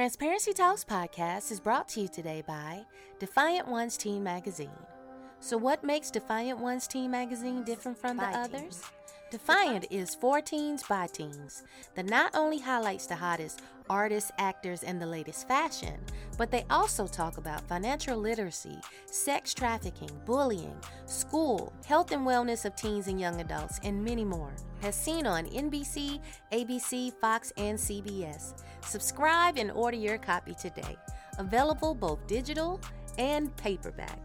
Transparency Talks podcast is brought to you today by Defiant Ones Teen Magazine. So, what makes Defiant Ones Teen Magazine different from the others? Defiant is for teens by teens that not only highlights the hottest artists, actors, and the latest fashion, but they also talk about financial literacy, sex trafficking, bullying, school, health and wellness of teens and young adults, and many more. As seen on NBC, ABC, Fox, and CBS. Subscribe and order your copy today. Available both digital and paperback.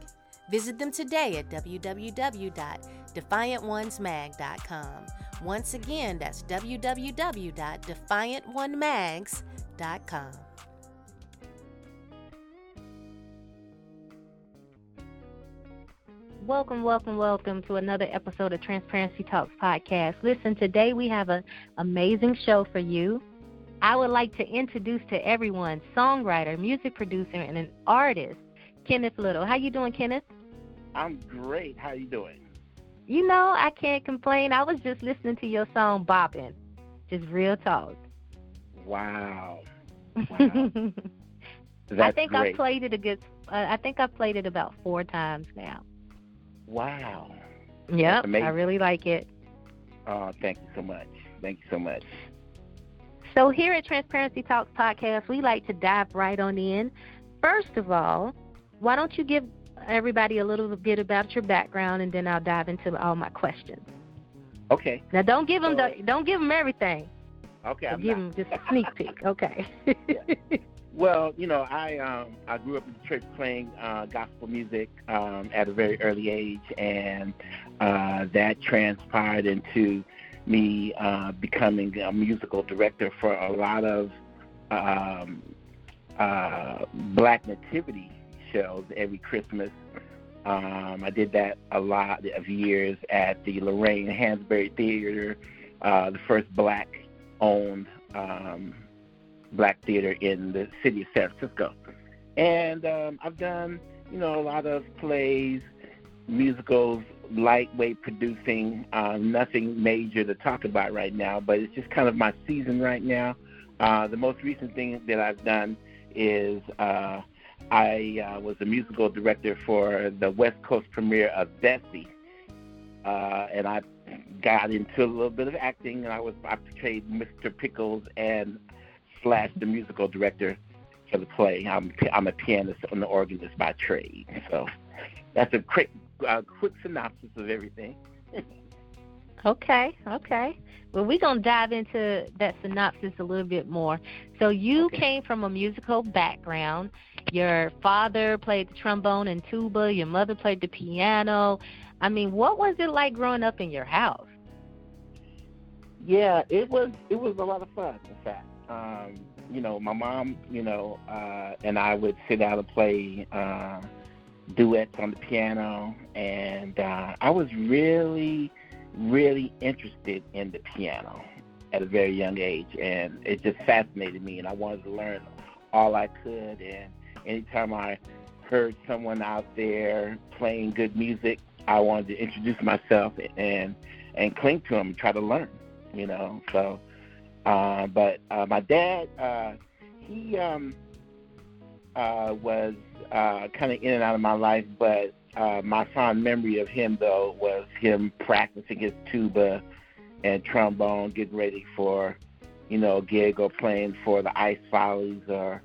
Visit them today at www.defiantonesmag.com. Once again, that's www.defiantonesmags.com. Welcome, welcome, welcome to another episode of Transparency Talks podcast. Listen, today we have an amazing show for you. I would like to introduce to everyone songwriter, music producer, and an artist, Kenneth Little. How you doing, Kenneth? I'm great. How you doing? You know, I can't complain. I was just listening to your song Boppin'. Just real talk. Wow. Wow. I think I great. played it a good uh, I think I played it about 4 times now. Wow. Yep, I really like it. Oh, thank you so much. Thank you so much. So here at Transparency Talks podcast, we like to dive right on in. First of all, why don't you give everybody a little bit about your background, and then I'll dive into all my questions. Okay. Now, don't give them So- the, don't give them everything. Okay. give not. them just a sneak peek. Okay. Well, you know, I um I grew up in the church playing uh, gospel music um, at a very early age, and uh, that transpired into me uh, becoming a musical director for a lot of um, uh, black nativity shows every Christmas. Um, I did that a lot of years at the Lorraine Hansberry Theater, uh, the first black-owned um, black theater in the city of San Francisco. And um, I've done, you know, a lot of plays, musicals, lightweight producing, uh, nothing major to talk about right now, but it's just kind of my season right now. Uh, the most recent thing that I've done is uh, I uh, was a musical director for the West Coast premiere of Bessie, uh, and I got into a little bit of acting, and I was I portrayed Mr. Pickles and slash the musical director for the play. I'm I'm a pianist and an organist by trade, so that's a quick uh, quick synopsis of everything. Okay, okay. Well, we're going to dive into that synopsis a little bit more. So, you Okay. came from a musical background. Your father played the trombone and tuba, your mother played the piano. I mean, what was it like growing up in your house? Yeah, it was it was a lot of fun. In fact, um, you know, my mom, you know, uh, and I would sit down and play uh, duets on the piano, and uh, I was really, really interested in the piano at a very young age, and it just fascinated me, and I wanted to learn all I could. And anytime I heard someone out there playing good music, I wanted to introduce myself and and cling to them, and try to learn you know. So, uh, but uh, my dad, uh, he um, uh, was uh, kind of in and out of my life, but uh, my fond memory of him though was him practicing his tuba and trombone, getting ready for, you know, a gig or playing for the Ice Follies or.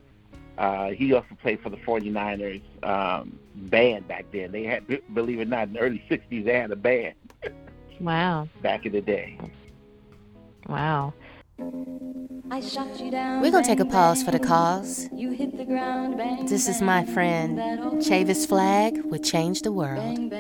Uh, he also played for the 49ers um, band back then. They had, believe it or not, in the early 60s, they had a band. Wow. Back in the day. Wow. We're going to take a pause for the cause. This is my friend Chavis Flag with Change the World.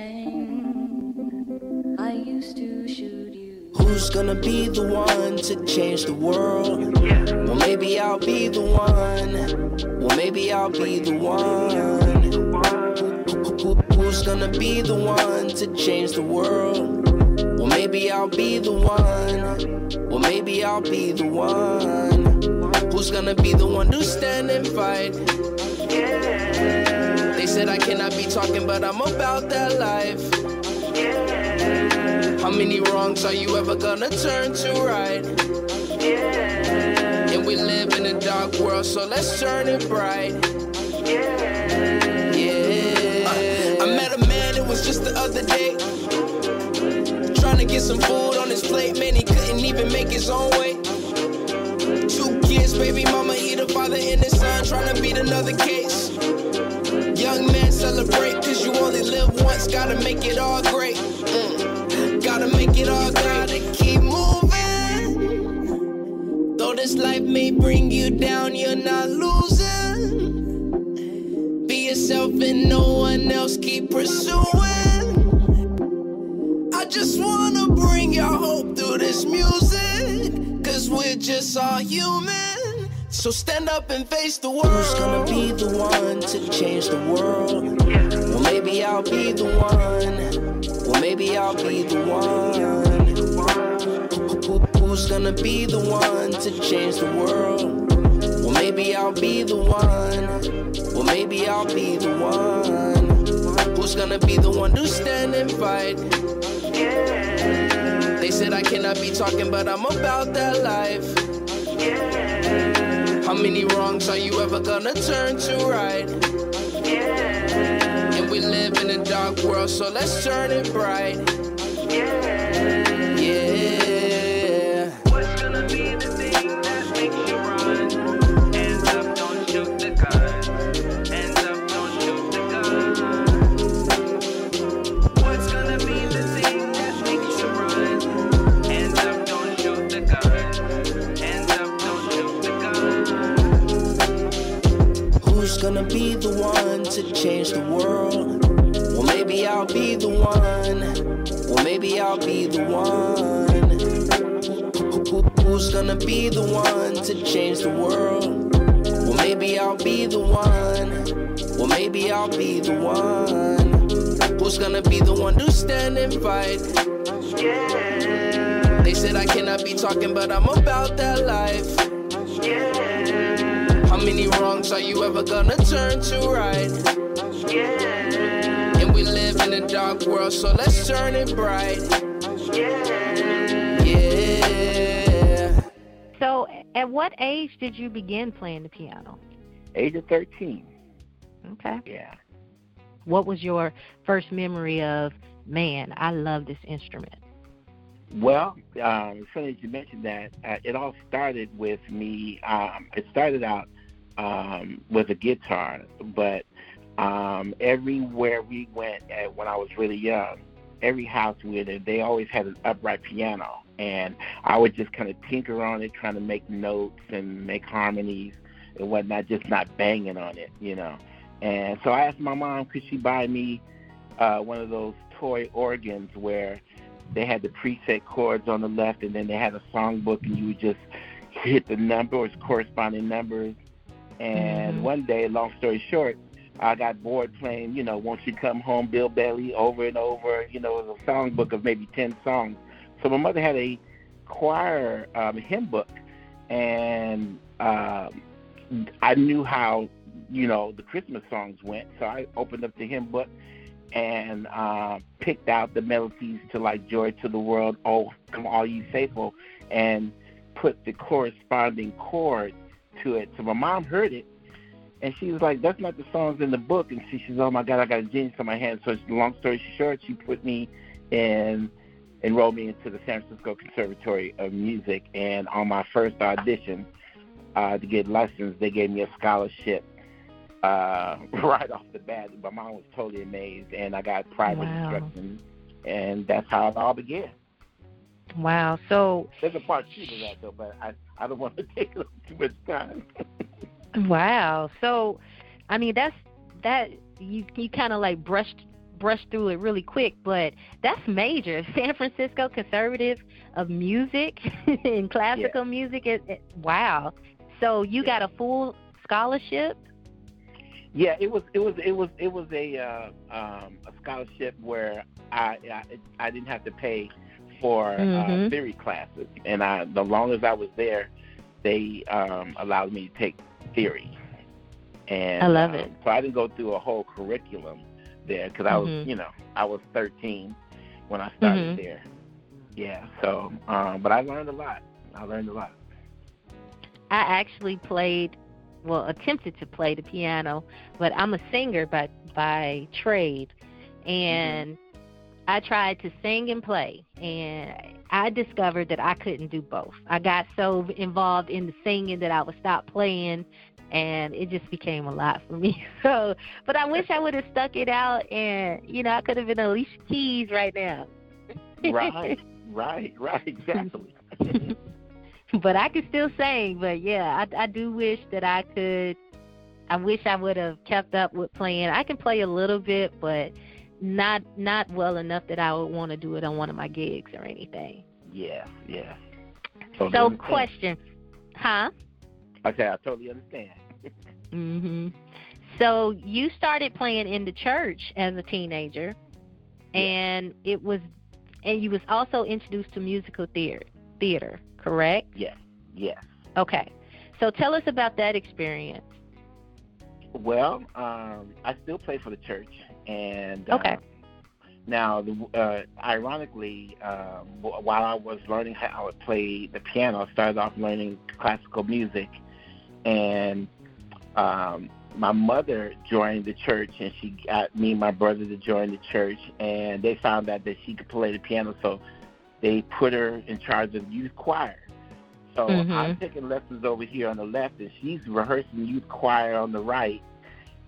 Who's gonna be the one to change the world? Well, maybe I'll be the one. Well, maybe I'll be the one. Who's gonna be the one to change the world? Well, maybe I'll be the one. Well, maybe I'll be the one. Who's gonna be the one to stand and fight? Yeah. They said I cannot be talking, but I'm about that life. Yeah. How many wrongs are you ever gonna turn to right? Yeah. And we live in a dark world, so let's turn it bright. Yeah. I met a man, it was just the other day. Get some food on his plate, man, he couldn't even make his own way. Two kids, baby mama, he the father and his son, trying to beat another case. Young man, celebrate, cause you only live once, gotta make it all great. Mm. Gotta make it all, great. gotta keep moving. Though this life may bring you down, you're not losing. Be yourself and no one else keep pursuing. Just wanna bring your hope through this music. Cause we're just all human. So stand up and face the world. Who's gonna be the one to change the world? Well, maybe I'll be the one. Well, maybe I'll be the one. Who's gonna be the one to change the world? Well, maybe I'll be the one. Well, maybe I'll be the one. Who's gonna be the one to stand and fight? They said I cannot be talking, but I'm about that life. How many wrongs are you ever gonna turn to right? Yeah. And we live in a dark world, so let's turn it bright. Yeah. Gonna be the one to change the world? Well, maybe I'll be the one. Well, maybe I'll be the one. Who- Who's gonna be the one to change the world? Well, maybe I'll be the one. Well, maybe I'll be the one. Who's gonna be the one to stand and fight? Yeah. They said I cannot be talking, but I'm about that life. How many wrongs are you ever gonna turn to right? And we live in a dark world, so let's turn it bright. Yeah. So, at what age did you begin playing the piano? Age of 13. Okay. Yeah. What was your first memory of, man, I love this instrument? Well, um, it's funny that you mentioned that. Uh, it all started with me. Um, it started out um, with a guitar, but um, everywhere we went at, when I was really young, every house we were in, they always had an upright piano, and I would just kind of tinker on it, trying to make notes and make harmonies and whatnot, just not banging on it, you know. And so I asked my mom, could she buy me uh, one of those toy organs where they had the preset chords on the left, and then they had a songbook, and you would just hit the numbers, corresponding numbers. And Mhm. one day, long story short, I got bored playing, you know, Won't You Come Home, Bill Bailey, over and over. You know, it was a songbook of maybe 10 songs. So my mother had a choir um, hymn book, and um, I knew how, you know, the Christmas songs went. So I opened up the hymn book and uh, picked out the melodies to like Joy to the World, Oh, Come All You Faithful, and put the corresponding chord to it. So my mom heard it, and she was like, "That's not the songs in the book." And she says, "Oh my God, I got a genius on my hands." So long story short, she put me in, enrolled me into the San Francisco Conservatory of Music, and on my first audition uh, to get lessons, they gave me a scholarship uh, right off the bat. My mom was totally amazed, and I got private Wow. instruction, and that's how it all began. Wow. So there's a part two to that though, but I I don't want to take up too much time. wow. So, I mean, that's that you you kind of like brushed brushed through it really quick, but that's major. San Francisco Conservative of Music and classical yeah. music. It, it, wow. So you yeah. got a full scholarship? Yeah, it was it was it was it was a uh, um, a scholarship where I, I I didn't have to pay for uh, mm-hmm. uh, theory classes, and I the long as I was there, they um, allowed me to take theory. And I love um, it. So I didn't go through a whole curriculum there because I was, mm-hmm. you know, I was 13 when I started mm-hmm. there. Yeah. So, um, but I learned a lot. I learned a lot. I actually played, well, attempted to play the piano, but I'm a singer by by trade, and mm-hmm. I tried to sing and play, and I discovered that I couldn't do both. I got so involved in the singing that I would stop playing and it just became a lot for me. So, but I wish I would have stuck it out, and you know, I could have been Alicia Keys right now. right, right, right, exactly. but I could still sing. But yeah, I, I do wish that I could. I wish I would have kept up with playing. I can play a little bit, but not not well enough that I would want to do it on one of my gigs or anything. Yeah, yeah. So, so question, huh? Okay, I totally understand. mhm. So you started playing in the church as a teenager, yeah. and it was, and you was also introduced to musical theater. Theater, correct? Yes. Yes. Okay. So tell us about that experience. Well, um, I still play for the church, and okay. Uh, now, uh, ironically, um, while I was learning how to play the piano, I started off learning classical music, and um, my mother joined the church, and she got me and my brother to join the church, and they found out that she could play the piano, so they put her in charge of youth choir. So mm-hmm. I'm taking lessons over here on the left, and she's rehearsing youth choir on the right.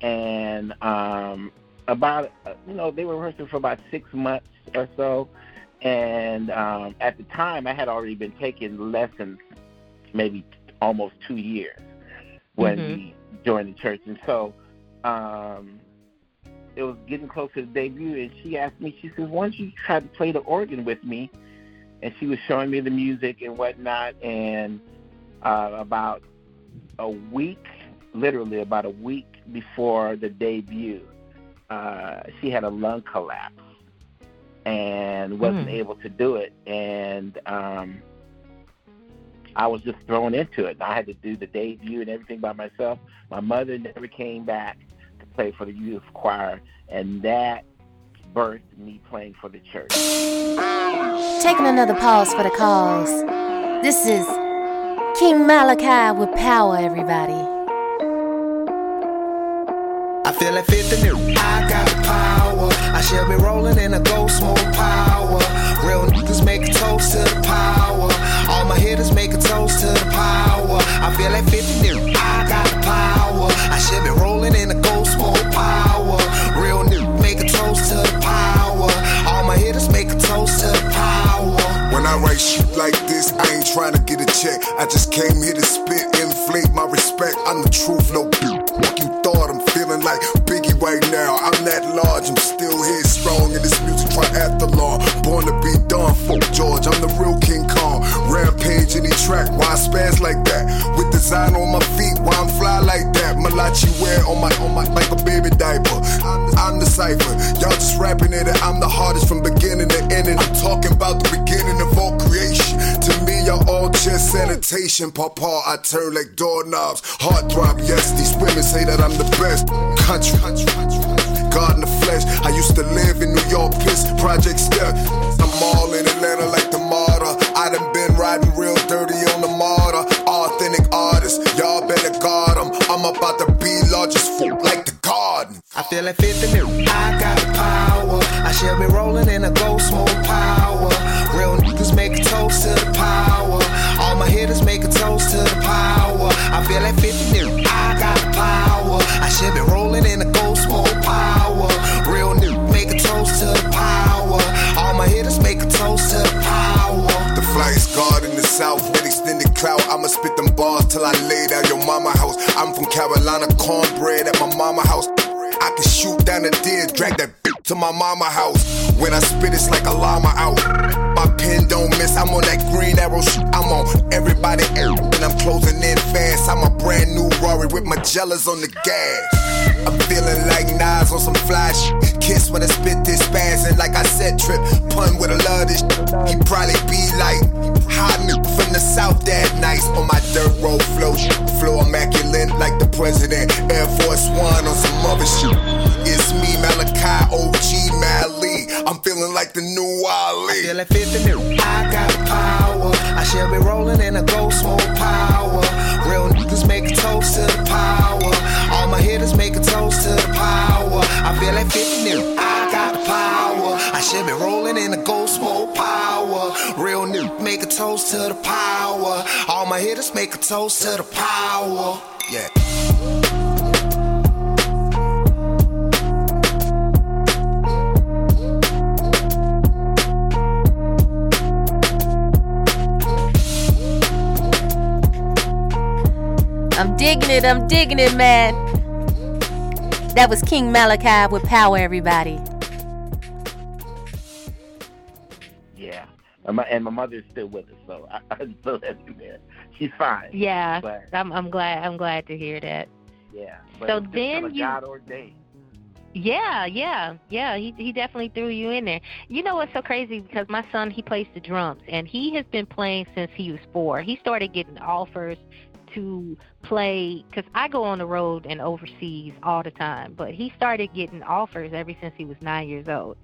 And um, about, uh, you know, they were rehearsing for about six months or so. And um, at the time, I had already been taking lessons, maybe almost two years when mm-hmm. we joined the church. And so um, it was getting close to the debut, and she asked me, she says, why don't you try to play the organ with me? And she was showing me the music and whatnot. And uh, about a week, literally about a week before the debut, uh, she had a lung collapse and wasn't mm. able to do it. And um, I was just thrown into it. I had to do the debut and everything by myself. My mother never came back to play for the youth choir, and that birthed me playing for the church. Taking another pause for the cause. This is King Malachi with power, everybody. I feel like 50 new. I got power. I should be rolling in a ghost mode power. Real niggas make a toast to the power. All my hitters make a toast to the power. I feel like 50 new. I got power. I should be rolling in a ghost mode power. Real niggas make a toast to the power. All my hitters make a toast to the power. When I write shit like this, I ain't trying to get a check. I just came here to spit, inflate my respect. I'm the truth, no beat. You thought I'm like Biggie right now. I'm that large, I'm still here strong in this music triathlon. Born to be done, Folk George, I'm the real King Kong. Rampage any track, why I spaz like that? With design on my feet, why I'm fly like that? Malachi wear on my on my like a baby diaper. I'm, the cipher, y'all just rapping it. I'm the hardest from beginning to ending. I'm talking about the beginning of all creation. To me, y'all just sanitation. Papa, I turn like doorknobs. Heart throb, yes, these women say that I'm the best. Country, God in the flesh. I used to live in New York, piss, Project Step. I'm all in Atlanta like the martyr. I done been riding real dirty on the martyr. Authentic artist, y'all better guard them. I'm about to be largest fool like the garden. I feel like 50 new. I got power. I should be rolling in a ghost mode power. Shit been rolling in the gold smoke power. Real new, make a toast to the power. All my hitters make a toast to the power. The flyest guard in the south with extended clout. I'ma spit them bars till I lay down your mama house. I'm from Carolina, cornbread at my mama house. I can shoot down a deer, drag that bitch to my mama house. When I spit, it's like a llama out. Don't miss, I'm on that green arrow shoot. I'm on everybody, and I'm closing in fast. I'm a brand new Rory with my jealous on the gas. I'm feeling like Nas on some flash. Kiss when I spit this fast, and like I said, trip. Pun with a love this. He probably be like hot nigga from the south that nice on my dirt road flow. Flow immaculate like the president. Air Force One on some other shit. It's me, Malachi, OG, Mally. I'm feeling like the feel like 50 new. I got power. I shall be rolling in a ghost smoke power. Real niggas make a toast to the power. All my hitters make a toast to the power. I feel like 50 new. I got power. I should be rolling in a ghost smoke power. Real new make a toast to the power. All my hitters make a toast to the power. Yeah. I'm digging it, I'm digging it, man. That was King Malachi with Power, everybody. Yeah, and my, and my mother's still with us, so I, I still have in there. She's fine. Yeah, But- I'm I'm glad I'm glad to hear that. Yeah. But So it's then you- God ordained. Yeah, yeah, yeah. He he definitely threw you in there. You know what's so crazy? Because my son he plays the drums and he has been playing since he was four. He started getting offers to play because I go on the road and overseas all the time. But he started getting offers ever since he was nine years old.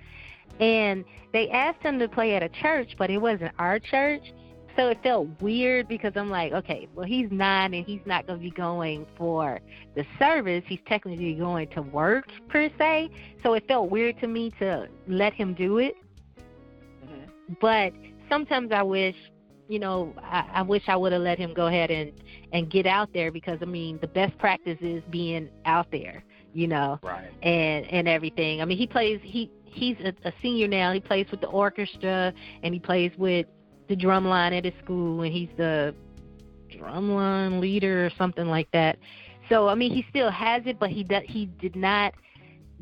And they asked him to play at a church, but it wasn't our church. So it felt weird because I'm like, okay, well he's nine and he's not going to be going for the service. He's technically going to work per se. So it felt weird to me to let him do it. Mm-hmm. But sometimes I wish, you know, I, I wish I would have let him go ahead and and get out there because I mean the best practice is being out there, you know Right. and and everything. I mean, he plays. He he's a, a senior now. He plays with the orchestra and he plays with the drum line at his school, and he's the drumline leader or something like that. So I mean, he still has it, but he does. He did not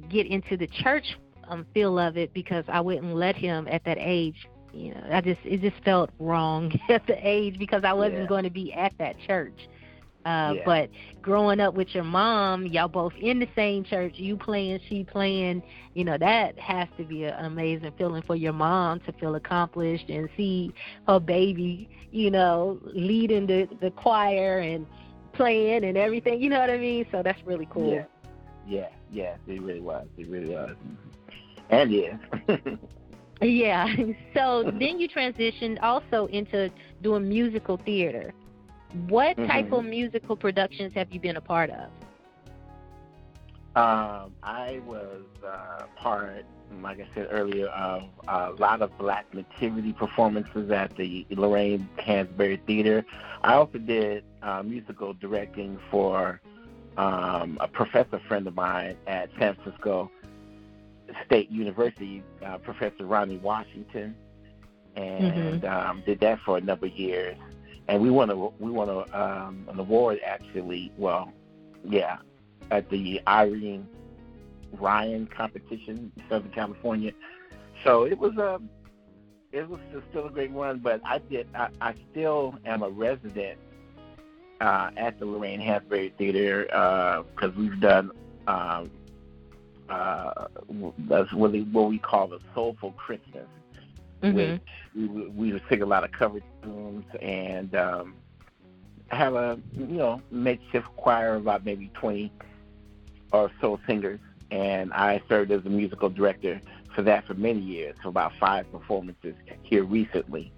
get into the church um, feel of it because I wouldn't let him at that age. You know, I just it just felt wrong at the age because I wasn't Yeah. going to be at that church. Uh, Yeah. But growing up with your mom, y'all both in the same church, you playing, she playing, you know, that has to be an amazing feeling for your mom to feel accomplished and see her baby, you know, leading the, the choir and playing and everything. You know what I mean? So that's really cool. Yeah. Yeah. Yeah. It really was. It really was. And yeah. Yeah. So then you transitioned also into doing musical theater. What type Mhm. of musical productions have you been a part of? Um, I was uh, part, like I said earlier, of a lot of black nativity performances at the Lorraine Hansberry Theater. I also did uh, musical directing for um, a professor friend of mine at San Francisco State University, uh, Professor Ronnie Washington, and um, did that for a number of years. And we won a we won a, um, an award actually. Well, yeah, at the Irene Ryan competition in Southern California. So it was a it was still a great run, but I did I, I still am a resident uh, at the Lorraine Hansberry Theater because we've done um, uh, that's what, they, what we call the Soulful Christmas Mhm. which we, we would sing a lot of cover tunes and um, have a you know makeshift choir of about maybe 20 or so singers. And I served as a musical director for that for many years, for about five performances here recently.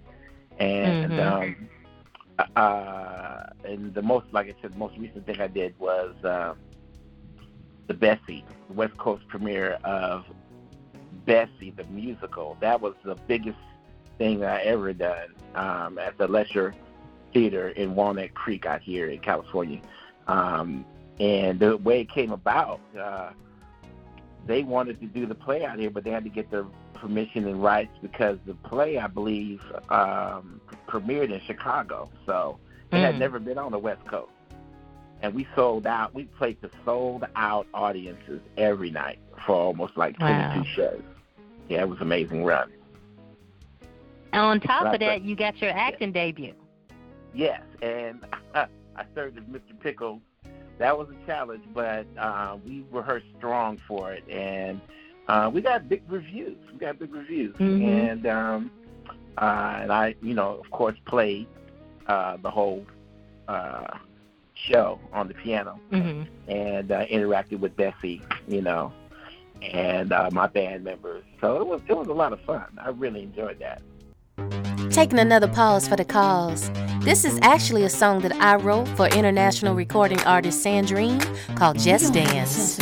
And Mhm. um, uh, and the most, like I said, the most recent thing I did was um, the Bessie, the West Coast premiere of Bessie the musical. That was the biggest thing I ever done um, at the Lesher Theater in Walnut Creek out here in California. Um, and the way it came about, uh, they wanted to do the play out here, but they had to get their permission and rights because the play, I believe, um, premiered in Chicago. So It had Mm. never been on the West Coast. And we sold out. We played to sold out audiences every night for almost like 22 Wow. shows. Yeah, it was an amazing run. And on top of that, you got your acting debut. Yes, and I served as Mr. Pickles. That was a challenge, but uh, we rehearsed strong for it, and uh, we got big reviews. We got big reviews, Mhm. and um, uh, and I, you know, of course, played uh, the whole uh, show on the piano hmm and uh, interacted with Bessie, you know, and uh, my band members. So it was it was a lot of fun. I really enjoyed that. Taking another pause for the cause. This is actually a song that I wrote for international recording artist Sandrine called Just Dance.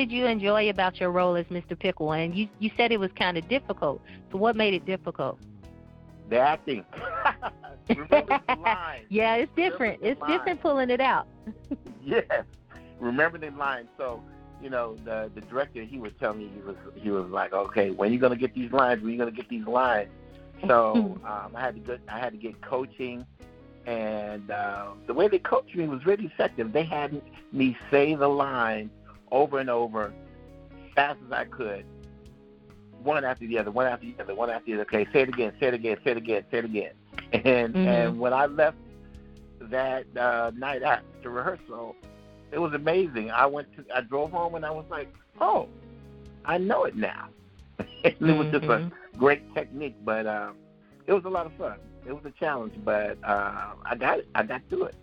Did you enjoy about your role as Mr. Pickle? And you you said it was kind of difficult. So what made it difficult? The acting. Remember the lines. yeah, it's different. It's different pulling it out. Yes. Remember the lines. So, you know, the the director he was telling me he was he was like, Okay, when you gonna get these lines? When you gonna get these lines? So um I had to get I had to get coaching and uh, the way they coached me was really effective. They had me say the line over and over fast as I could, one after the other, one after the other, one after the other. Okay, say it again, say it again, say it again, say it again. And Mhm. and when I left that uh, night after rehearsal, it was amazing. I went to, I drove home and I was like, oh, I know it now. it was just a Mhm. great technique, but um, it was a lot of fun. It was a challenge, but uh, I got it. I got through it.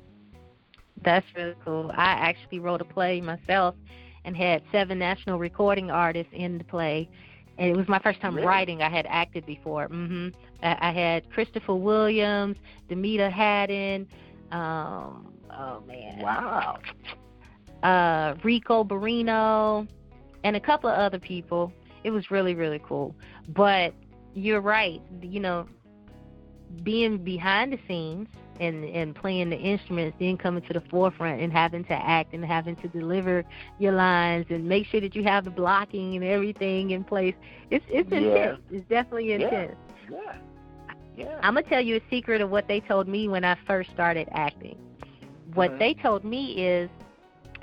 That's really cool. I actually wrote a play myself and had seven national recording artists in the play. And it was my first time Really? writing. I had acted before. hmm I, I had Christopher Williams, Damita Haddon, um, oh man, Wow. uh, Rico Barrino, and a couple of other people. It was really, really cool. But you're right. You know, being behind the scenes and and playing the instruments, then coming to the forefront and having to act and having to deliver your lines and make sure that you have the blocking and everything in place. It's it's Yeah. intense. It's definitely intense. Yeah. Yeah. Yeah. I'm gonna tell you a secret of what they told me when I first started acting. What Mhm. they told me is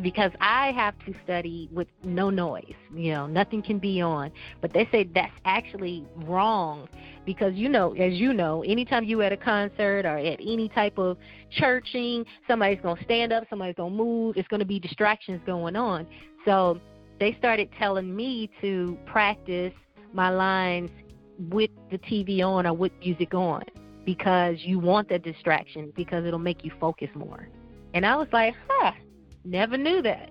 because I have to study with no noise, you know, nothing can be on. But they say that's actually wrong because you know, as you know, anytime you at a concert or at any type of churching, somebody's gonna stand up, somebody's gonna move, it's gonna be distractions going on. So they started telling me to practice my lines with the TV on or with music on because you want that distraction because it'll make you focus more. And I was like, huh, never knew that.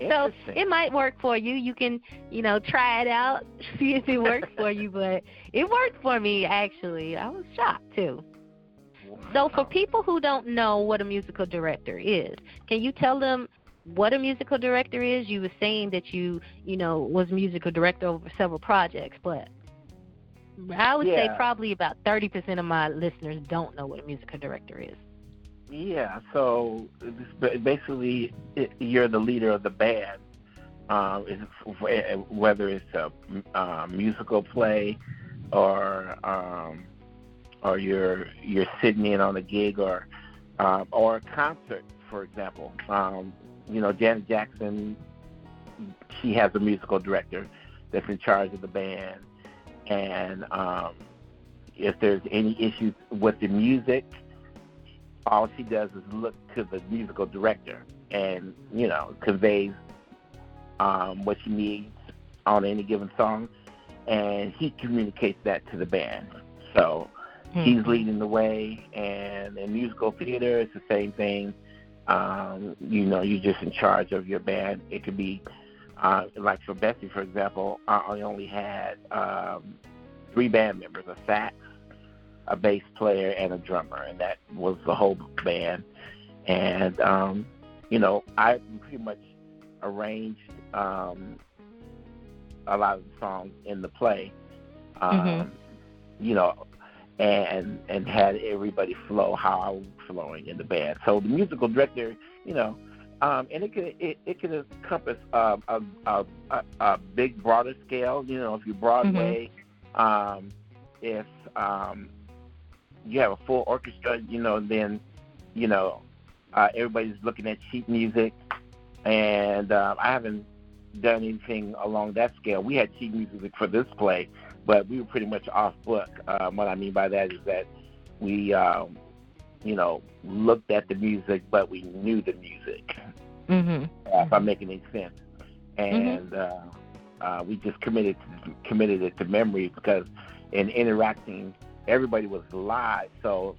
So it might work for you. You can, you know, try it out, see if it works for you. But it worked for me actually. I was shocked too. So for people who don't know what a musical director is, can you tell them what a musical director is? You were saying that you, you know, was musical director over several projects, but I would say probably about 30% of my listeners don't know what a musical director is. Yeah, so basically, you're the leader of the band. Is whether it's a uh, musical play or um, or you're you're sitting in on a gig or um, or a concert, for example. Um, you know, Janet Jackson, she has a musical director that's in charge of the band, and um, if there's any issues with the music all she does is look to the musical director and you know conveys um, what she needs on any given song, and he communicates that to the band. So he's leading the way, and in musical theater, it's the same thing. Um, you know, you're just in charge of your band. It could be uh, like for Bessie, for example. I I only had um, three band members: a sax, a bass player and a drummer, and that was the whole band. And um, you know, I pretty much arranged um, a lot of the songs in the play. Um, Mhm. You know, and and had everybody flow how I was flowing in the band. So the musical director, you know, um, and it could it, it could encompass um, a, a, a a big broader scale. You know, if you're Broadway, um, if um, you have a full orchestra, you know, then you know uh, everybody's looking at sheet music, and uh, I haven't done anything along that scale. We had sheet music for this play, but we were pretty much off book. Um, what I mean by that is that we, um, you know, looked at the music, but we knew the music. Mhm. Uh, if I'm making any sense, and uh, uh, we just committed to, committed it to memory because in interacting, everybody was live, so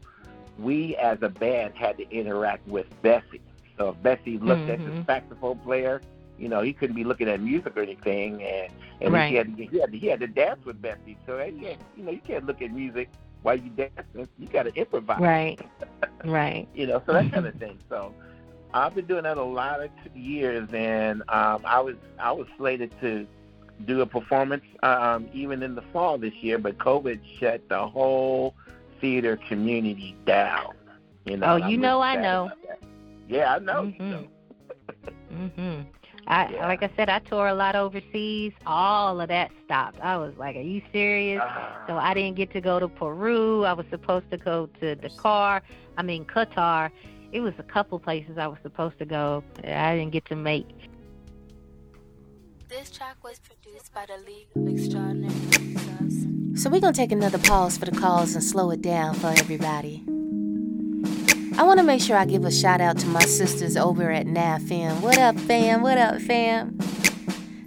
we as a band had to interact with Bessie. So if Bessie looked at the Mhm. saxophone player, you know, he couldn't be looking at music or anything, and and Right. he had to, he had to, he had to dance with Bessie. So had, you know, you can't look at music while you dancing. You got to improvise Right. Right. you know, so that kind of thing. So I've been doing that a lot of t- years, and um, I was I was slated to do a performance um, even in the fall this year, but COVID shut the whole theater community down. You know, Oh, and I'm you know I know. Yeah, I know. You Mhm. know. Mhm. I Yeah. like I said, I tour a lot overseas. All of that stopped. I was like, "Are you serious?" Ah. So I didn't get to go to Peru. I was supposed to go to Dakar. I mean Qatar. It was a couple places I was supposed to go. I didn't get to make. This track was So we're gonna take another pause for the calls and slow it down for everybody. I want to make sure I give a shout out to my sisters over at NAV Fam. What up, fam? What up, fam?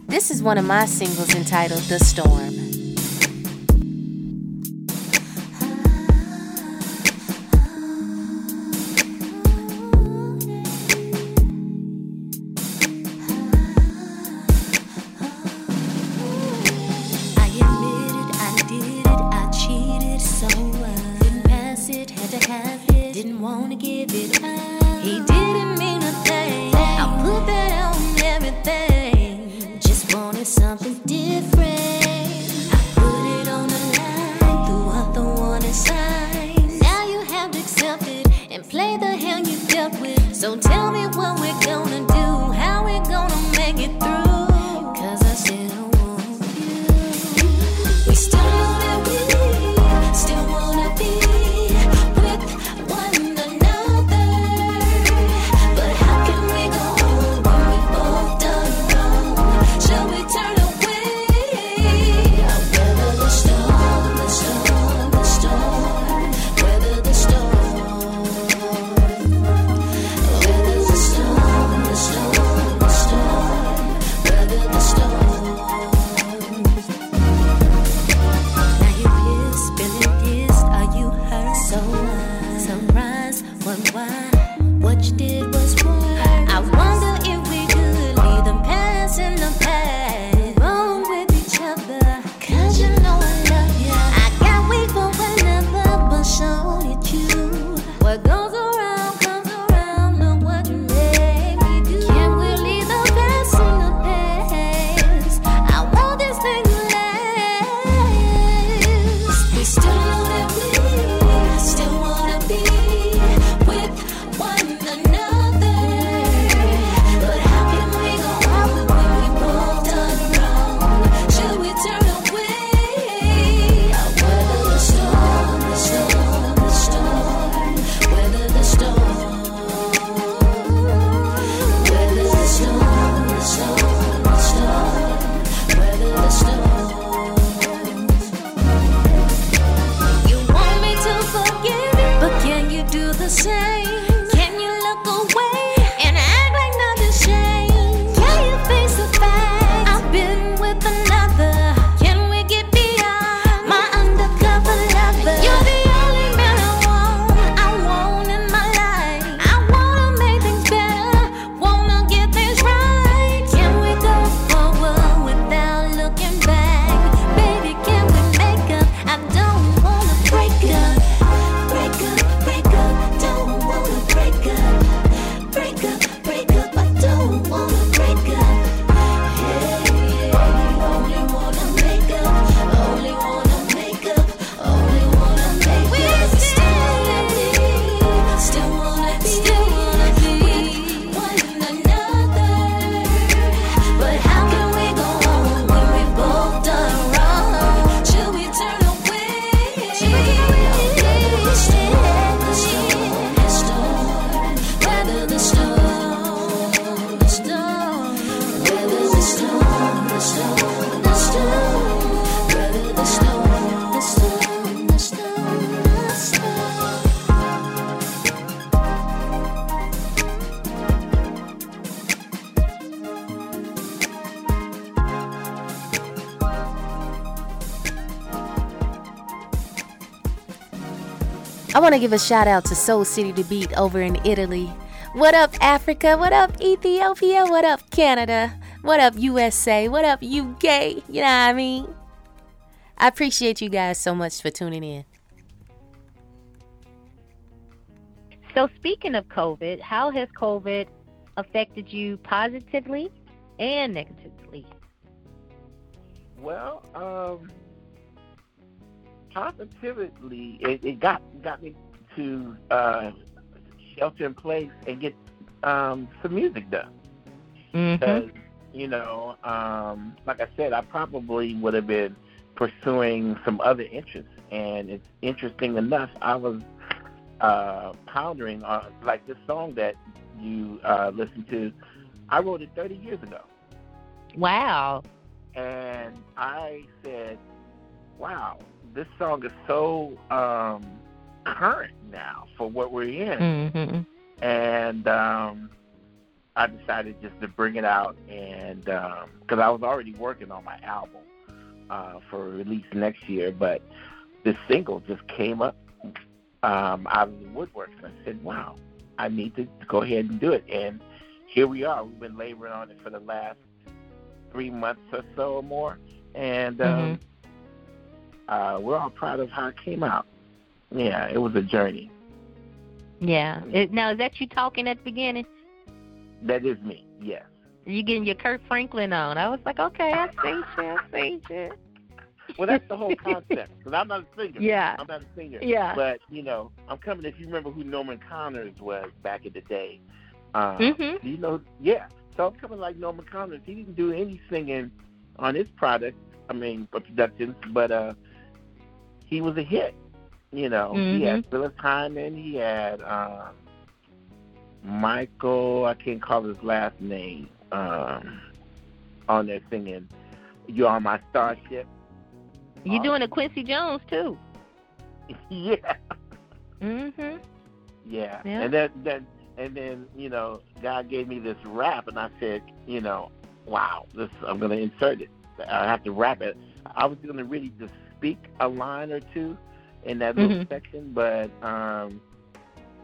This is one of my singles entitled The Storm. want to give a shout out to Soul City to Beat over in Italy. What up, Africa? What up, Ethiopia? What up, Canada? What up, USA? What up, UK? You know what I mean? I appreciate you guys so much for tuning in. So, speaking of COVID, how has COVID affected you positively and negatively? Well, um, positively, it, it got got me to uh, shelter in place and get um, some music done. Mm-hmm. Because mm-hmm. you know, um, like I said, I probably would have been pursuing some other interests, and it's interesting enough. I was uh, pondering on like this song that you uh, listened to. I wrote it 30 years ago. Wow. And I said, "Wow, this song is so um, current now for what we're in, mm-hmm. and um, I decided just to bring it out, and because um, I was already working on my album uh, for release next year, but this single just came up um, out of the woodwork, and I said, "Wow, I need to go ahead and do it." And here we are. We've been laboring on it for the last three months or so or more, and um, mm-hmm uh, we're all proud of how it came out. Yeah, it was a journey. Yeah. Now, is that you talking at the beginning? That is me, yes. You getting your Kirk Franklin on. I was like, okay, I see you, I see you. Well, that's the whole concept. Because I'm not a singer. Yeah. I'm not a singer. Yeah. But, you know, I'm coming, if you remember who Norman Connors was back in the day. Um, mm-hmm. You know, yeah. So I'm coming like Norman Connors. He didn't do any singing on his product, I mean, productions, but uh, he was a hit. You know, he had Phyllis Hyman. He had um, Michael. I can't call his last name. Um, on there singing, "You Are My Starship." You're doing a Quincy Jones too? yeah. Mhm. Yeah. Yeah. And then then and then, you know, God gave me this rap and I said, you know, wow, this I'm gonna insert it. I have to rap it. I was gonna really just speak a line or two in that little Mhm. section, but um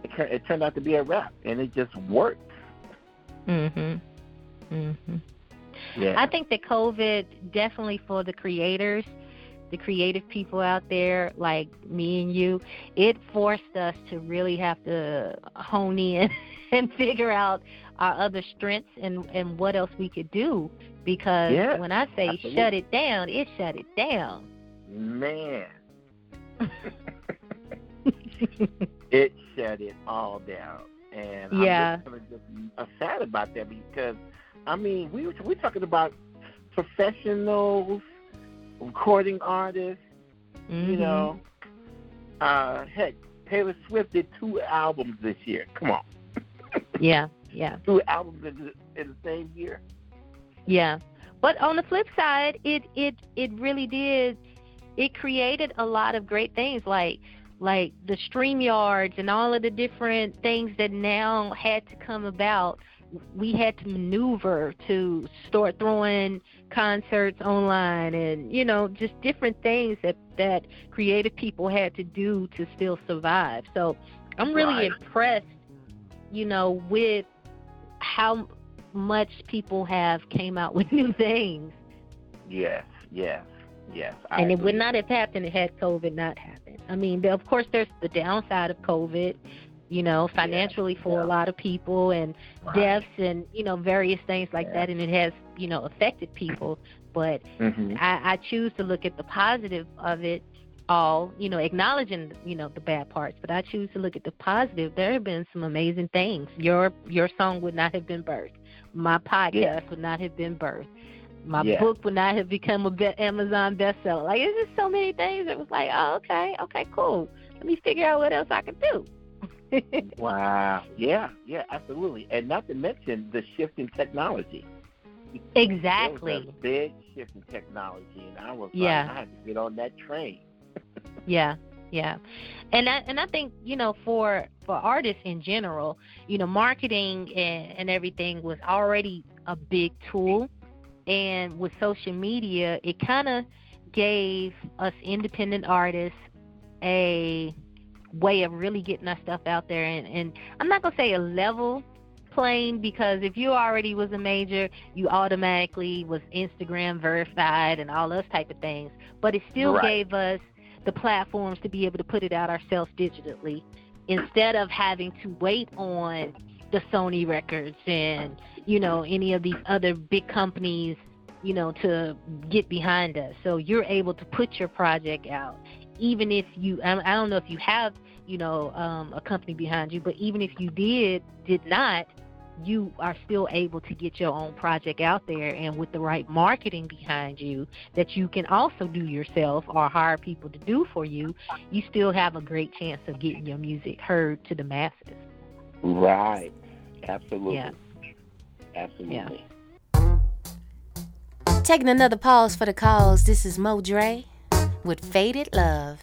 it, it turned out to be a rap and it just worked. Mhm. Mhm. Yeah. I think that COVID definitely for the creators, the creative people out there like me and you, it forced us to really have to hone in and figure out our other strengths and and what else we could do because Yeah, when I say absolutely. shut it down, it shut it down. Man. it shut it all down. And Yeah. I'm just, just uh, sad about that because, I mean, we were, talking about professionals, recording artists, you Mhm. know. Uh, heck, Taylor Swift did two albums this year. Come on. Yeah, yeah. Two albums in the, in the same year. Yeah. But on the flip side, it it it really did it created a lot of great things like like the StreamYards and all of the different things that now had to come about. We had to maneuver to start throwing concerts online and you know just different things that that creative people had to do to still survive. So I'm really Right. impressed, you know, with how much people have came out with new things. Yes, yes, yes. I and it would not have happened had COVID not happened. I mean, of course, there's the downside of COVID, you know, financially for yeah. a lot of people and Right. deaths and, you know, various things like Yeah. that. And it has, you know, affected people. But Mhm. I, I choose to look at the positive of it all, you know, acknowledging, you know, the bad parts. But I choose to look at the positive. There have been some amazing things. Your your song would not have been birthed. My podcast Yeah. would not have been birthed. My Yeah. book would not have become a be- Amazon bestseller. Like it's just so many things. It was like, oh, okay, okay, cool. Let me figure out what else I can do. Wow. Yeah, yeah, absolutely. And not to mention the shift in technology. Exactly. a big shift in technology, and I was Yeah. like, I had to get on that train. Yeah, yeah, and I and I think you know for for artists in general, you know, marketing and, and everything was already a big tool, and with social media, it kind of gave us independent artists a way of really getting our stuff out there, and and I'm not gonna say a level playing because if you already was a major, you automatically was Instagram verified and all those type of things, but it still Right. gave us the platforms to be able to put it out ourselves digitally. Instead of having to wait on the Sony records and you know any of these other big companies you know to get behind us so you're able to put your project out even if you I don't know if you have you know um, a company behind you but even if you did did not you are still able to get your own project out there and with the right marketing behind you that you can also do yourself or hire people to do for you, you still have a great chance of getting your music heard to the masses. Right. Absolutely. Yeah. Absolutely. Taking another pause for the cause. This is Mo Dre with Faded Love.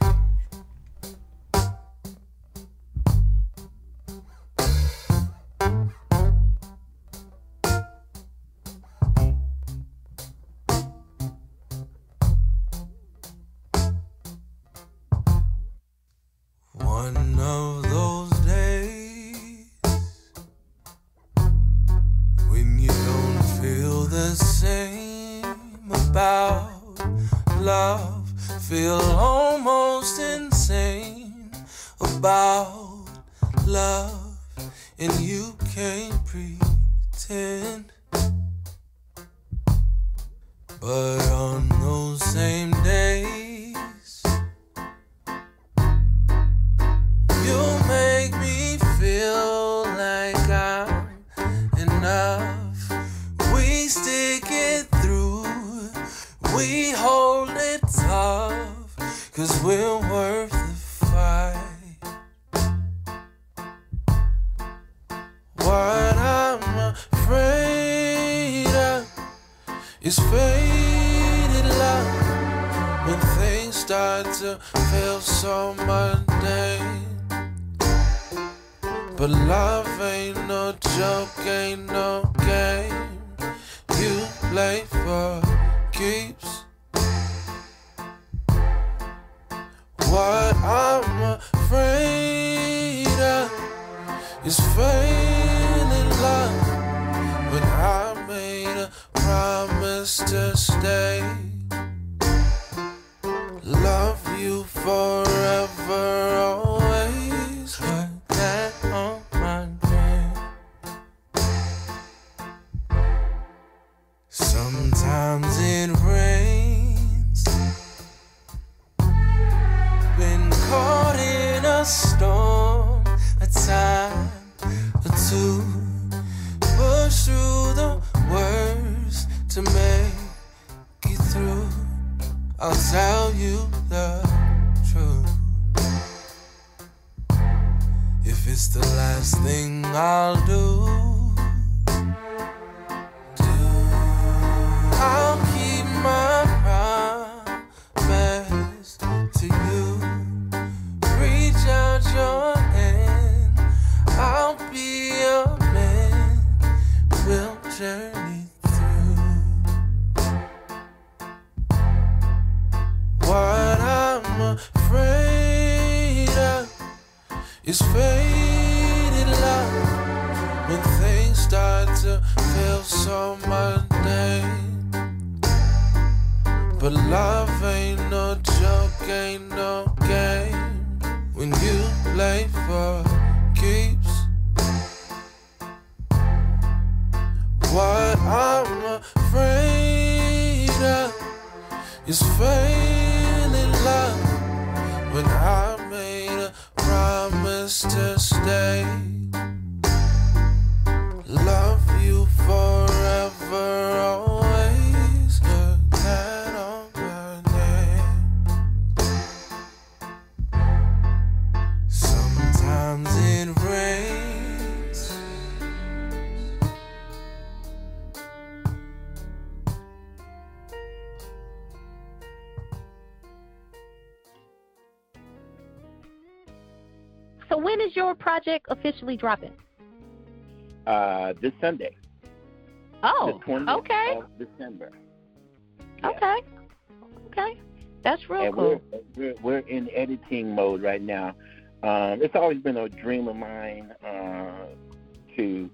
Officially dropping? Uh, this Sunday, Oh, the 20th okay, December. Yeah. okay, okay. That's real and cool. we're, we're we're in editing mode right now. Um, it's always been a dream of mine uh, to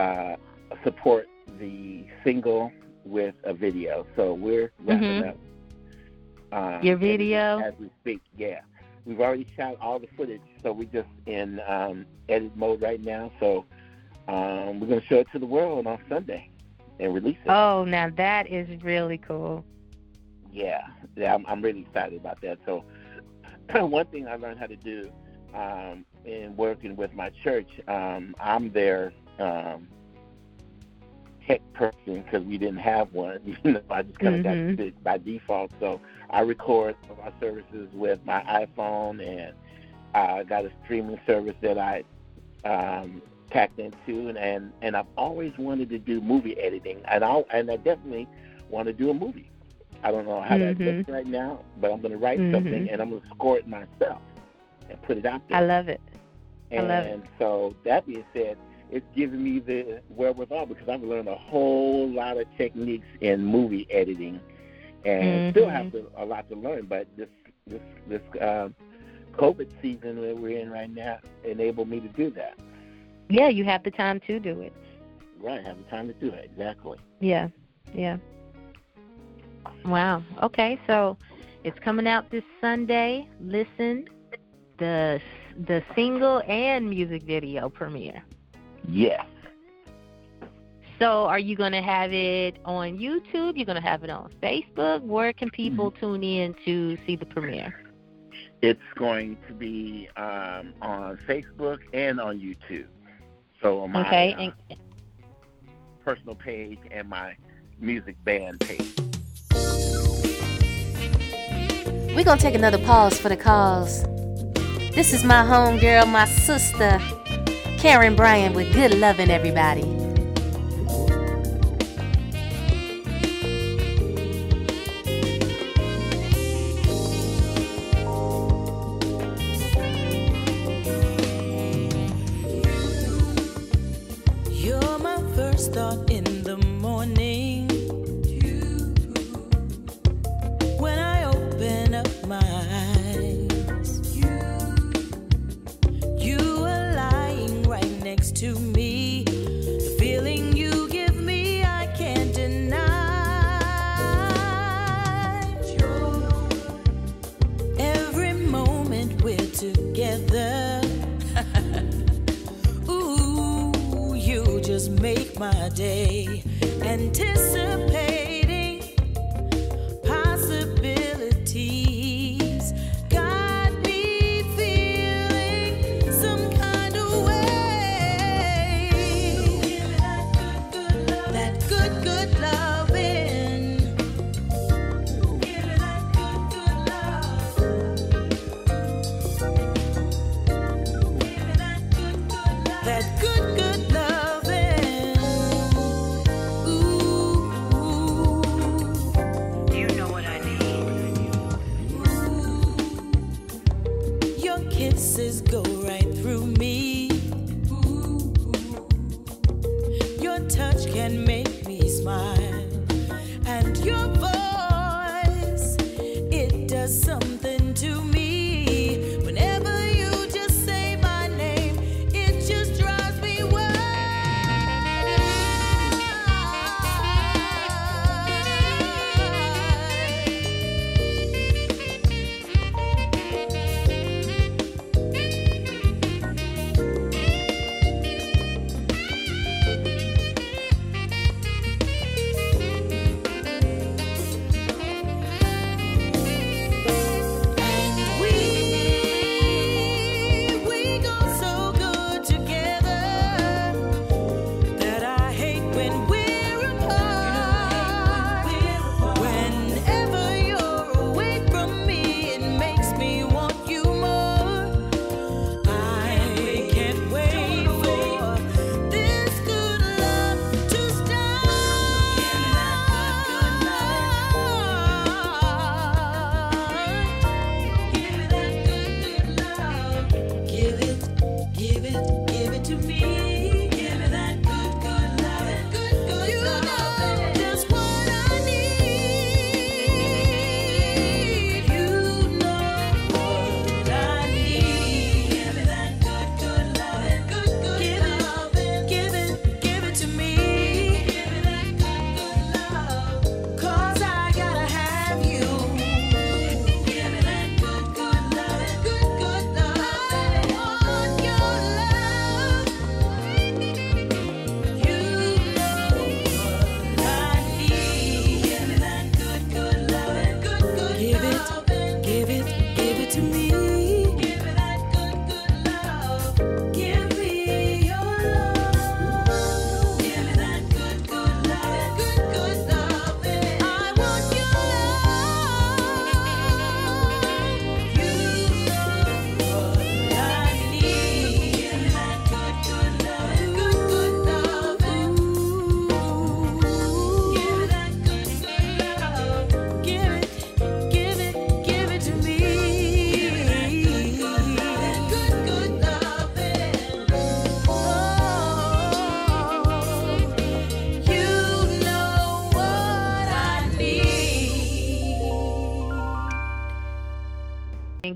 uh, support the single with a video. So we're wrapping Mhm. up. Um, Your video? as we speak. Yeah, we've already shot all the footage, so we're just in um, edit mode right now. So um, we're gonna show it to the world on Sunday and release it. Oh, now that is really cool. Yeah, yeah, I'm, I'm really excited about that. So, one thing I learned how to do um, in working with my church, um, I'm there um, tech person because we didn't have one. You know, I just kind of Mhm. got it by default. So I record our services with my iPhone, and I got a streaming service that I um, tapped into, and, and and I've always wanted to do movie editing, and I and I definitely want to do a movie. I don't know how that Mhm. looks right now, but I'm going to write Mhm. something and I'm going to score it myself and put it out there. I love it. I and love it. so that being said, it's given me the wherewithal because I've learned a whole lot of techniques in movie editing, and mm-hmm. still have mm-hmm. to, a lot to learn. But this this this uh, COVID season that we're in right now enabled me to do that. Yeah, you have the time to do it. Right, have the time to do it exactly. Yeah, yeah. Wow. Okay, so it's coming out this Sunday. Listen, the the single and music video premiere. Yes. So, are you going to have it on YouTube? You're going to have it on Facebook? Where can people mm-hmm. tune in to see the premiere? It's going to be um, on Facebook and on YouTube. So, on my okay. uh, personal page and my music band page. We're going to take another pause for the calls. This is my home girl, my sister. Karen Bryan with good loving, everybody.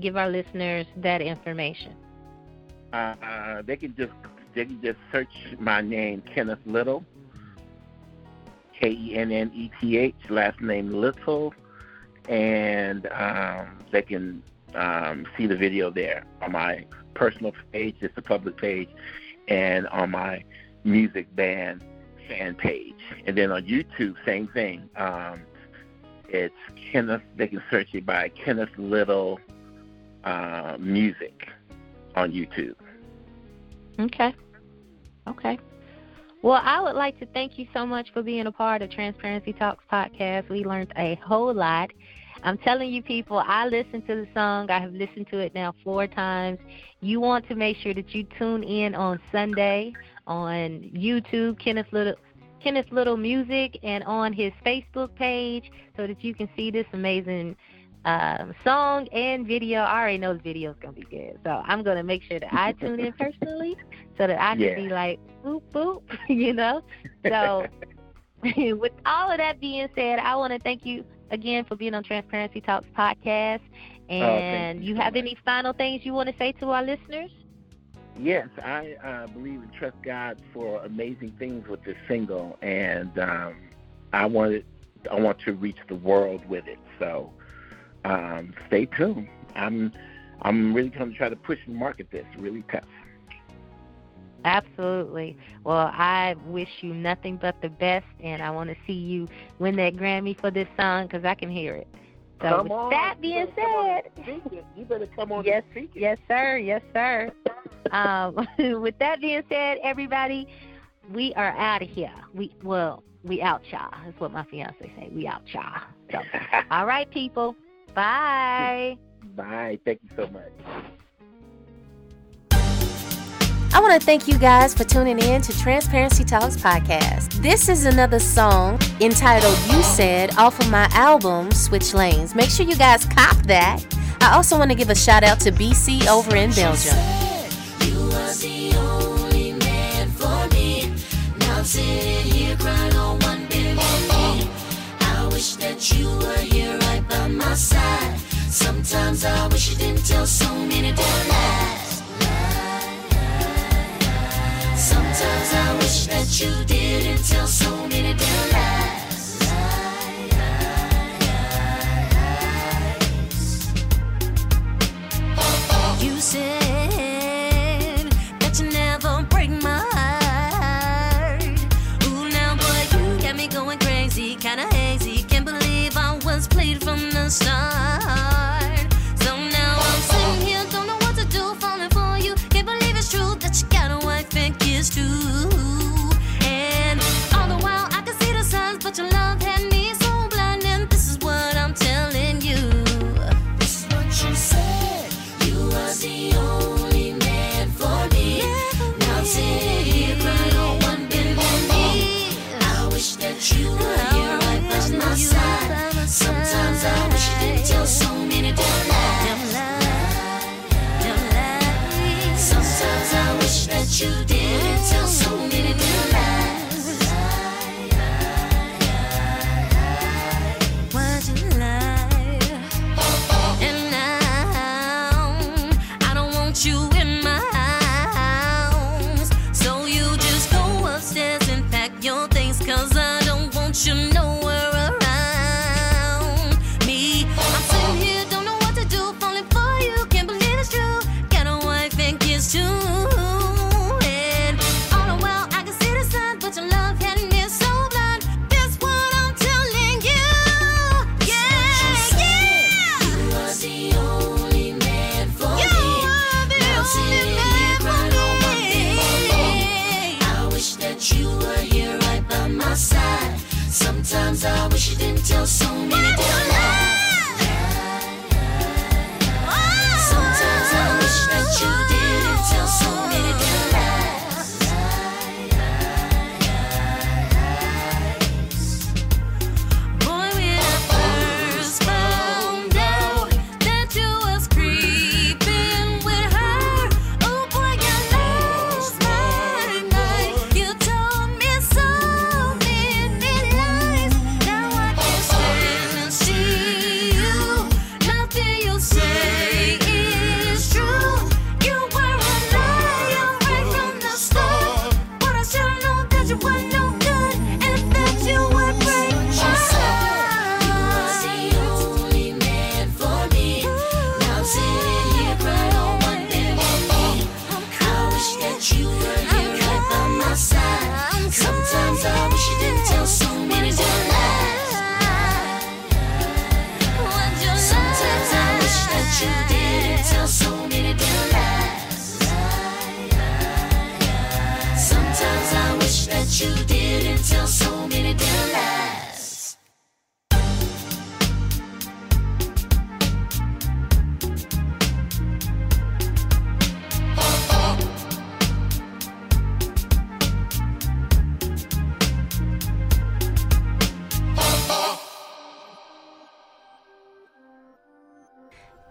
give our listeners that information? Uh, they can just they can just search my name, Kenneth Little, K E N N E T H, last name Little, and um, they can um, see the video there on my personal page, it's a public page, and on my music band fan page. And then on YouTube, same thing. Um, it's Kenneth. They can search it by Kenneth Little uh, Music on YouTube. Okay. Okay. Well, I would like to thank you so much for being a part of Transparency Talks podcast. We learned a whole lot. I'm telling you, people, I listened to the song. I have listened to it now four times. You want to make sure that you tune in on Sunday on YouTube, Kenneth Little. Kenneth Little Music and on his Facebook page so that you can see this amazing um, song and video. I already know the video is gonna be good, so I'm gonna make sure that I tune in personally so that I can Yeah. be like boop boop, you know. So with all of that being said, I want to thank you again for being on Transparency Talks podcast. And you you so have much. any final things you want to say to our listeners? Yes, I uh, believe and trust God for amazing things with this single, and um, I wanted, I want to reach the world with it. So um, stay tuned. I'm, I'm really going to try to push and market this really tough. Absolutely. Well, I wish you nothing but the best, and I want to see you win that Grammy for this song because I can hear it. So, Come with on, that being said, and speak it. You better come on yes, yes, sir, yes, sir. um, with that being said, everybody, we are out of here. We well, we out, y'all. That's what my fiance say. We out, y'all. So, all right, people. Bye. Bye. Thank you so much. I want to thank you guys for tuning in to Transparency Talks podcast. This is another song entitled You Said off of my album Switch Lanes. Make sure you guys cop that. I also want to give a shout out to BC over in Belgium. You was the only man for me. Now I'm sitting here crying on one bended. I wish that you were here right by my side. Sometimes I wish you didn't tell so many damn lies. Sometimes I wish that you didn't tell so many damn lies. You said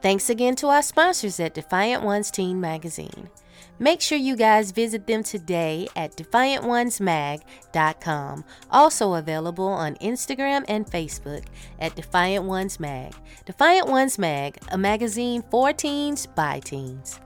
Thanks again to our sponsors at Defiant Ones Teen Magazine. Make sure you guys visit them today at defiantonesmag.com. Also available on Instagram and Facebook at Defiant Ones Mag. Defiant Ones Mag, a magazine for teens by teens.